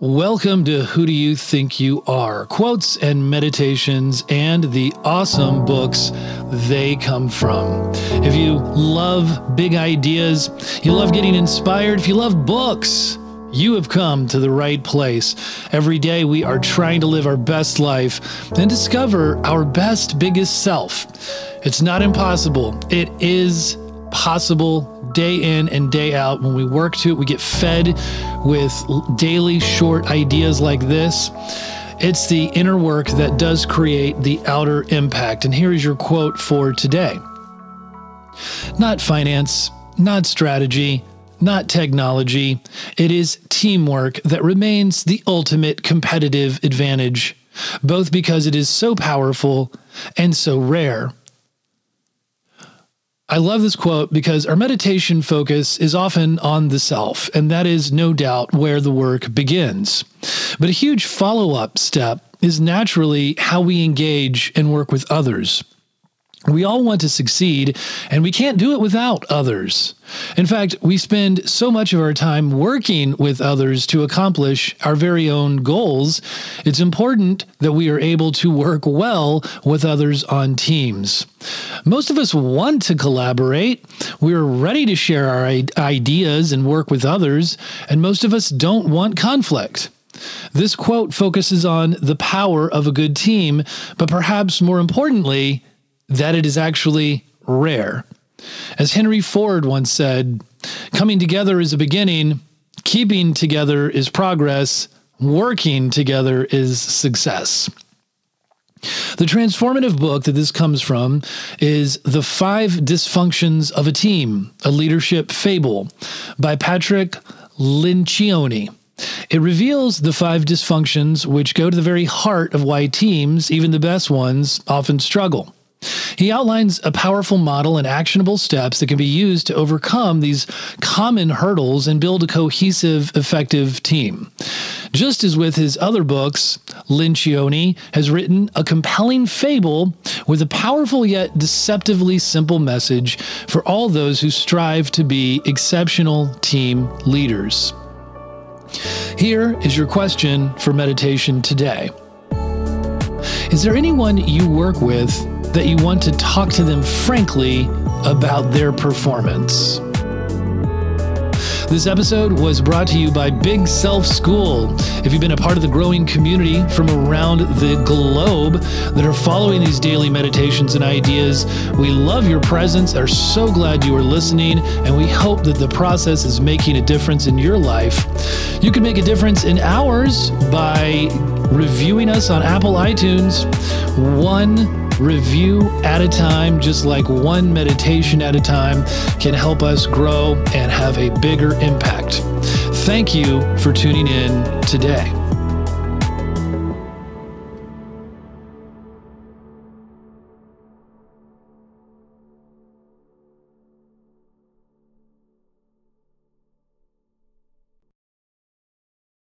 Welcome to Who Do You Think You Are? Quotes and meditations and the awesome books they come from. If you love big ideas, you love getting inspired, if you love books, you have come to the right place. Every day we are trying to live our best life and discover our best, biggest self. It's not impossible, it is possible day in and day out. When we work to it, we get fed with daily short ideas like this. It's the inner work that does create the outer impact. And here is your quote for today Not finance, not strategy, not technology. It is teamwork that remains the ultimate competitive advantage, both because it is so powerful and so rare. I love this quote because our meditation focus is often on the self, and that is no doubt where the work begins. But a huge follow up step is naturally how we engage and work with others. We all want to succeed, and we can't do it without others. In fact, we spend so much of our time working with others to accomplish our very own goals. It's important that we are able to work well with others on teams. Most of us want to collaborate. We're ready to share our ideas and work with others, and most of us don't want conflict. This quote focuses on the power of a good team, but perhaps more importantly, that it is actually rare. As Henry Ford once said, coming together is a beginning, keeping together is progress, working together is success. The transformative book that this comes from is The Five Dysfunctions of a Team, a Leadership Fable by Patrick Lencioni. It reveals the five dysfunctions which go to the very heart of why teams, even the best ones, often struggle. He outlines a powerful model and actionable steps that can be used to overcome these common hurdles and build a cohesive, effective team. Just as with his other books, Lencioni has written a compelling fable with a powerful yet deceptively simple message for all those who strive to be exceptional team leaders. Here is your question for meditation today Is there anyone you work with? That you want to talk to them frankly about their performance. This episode was brought to you by Big Self School. If you've been a part of the growing community from around the globe that are following these daily meditations and ideas, we love your presence, are so glad you are listening, and we hope that the process is making a difference in your life. You can make a difference in ours by reviewing us on Apple iTunes. One review at a time, just like one meditation at a time, can help us grow and have a bigger impact. Thank you for tuning in today.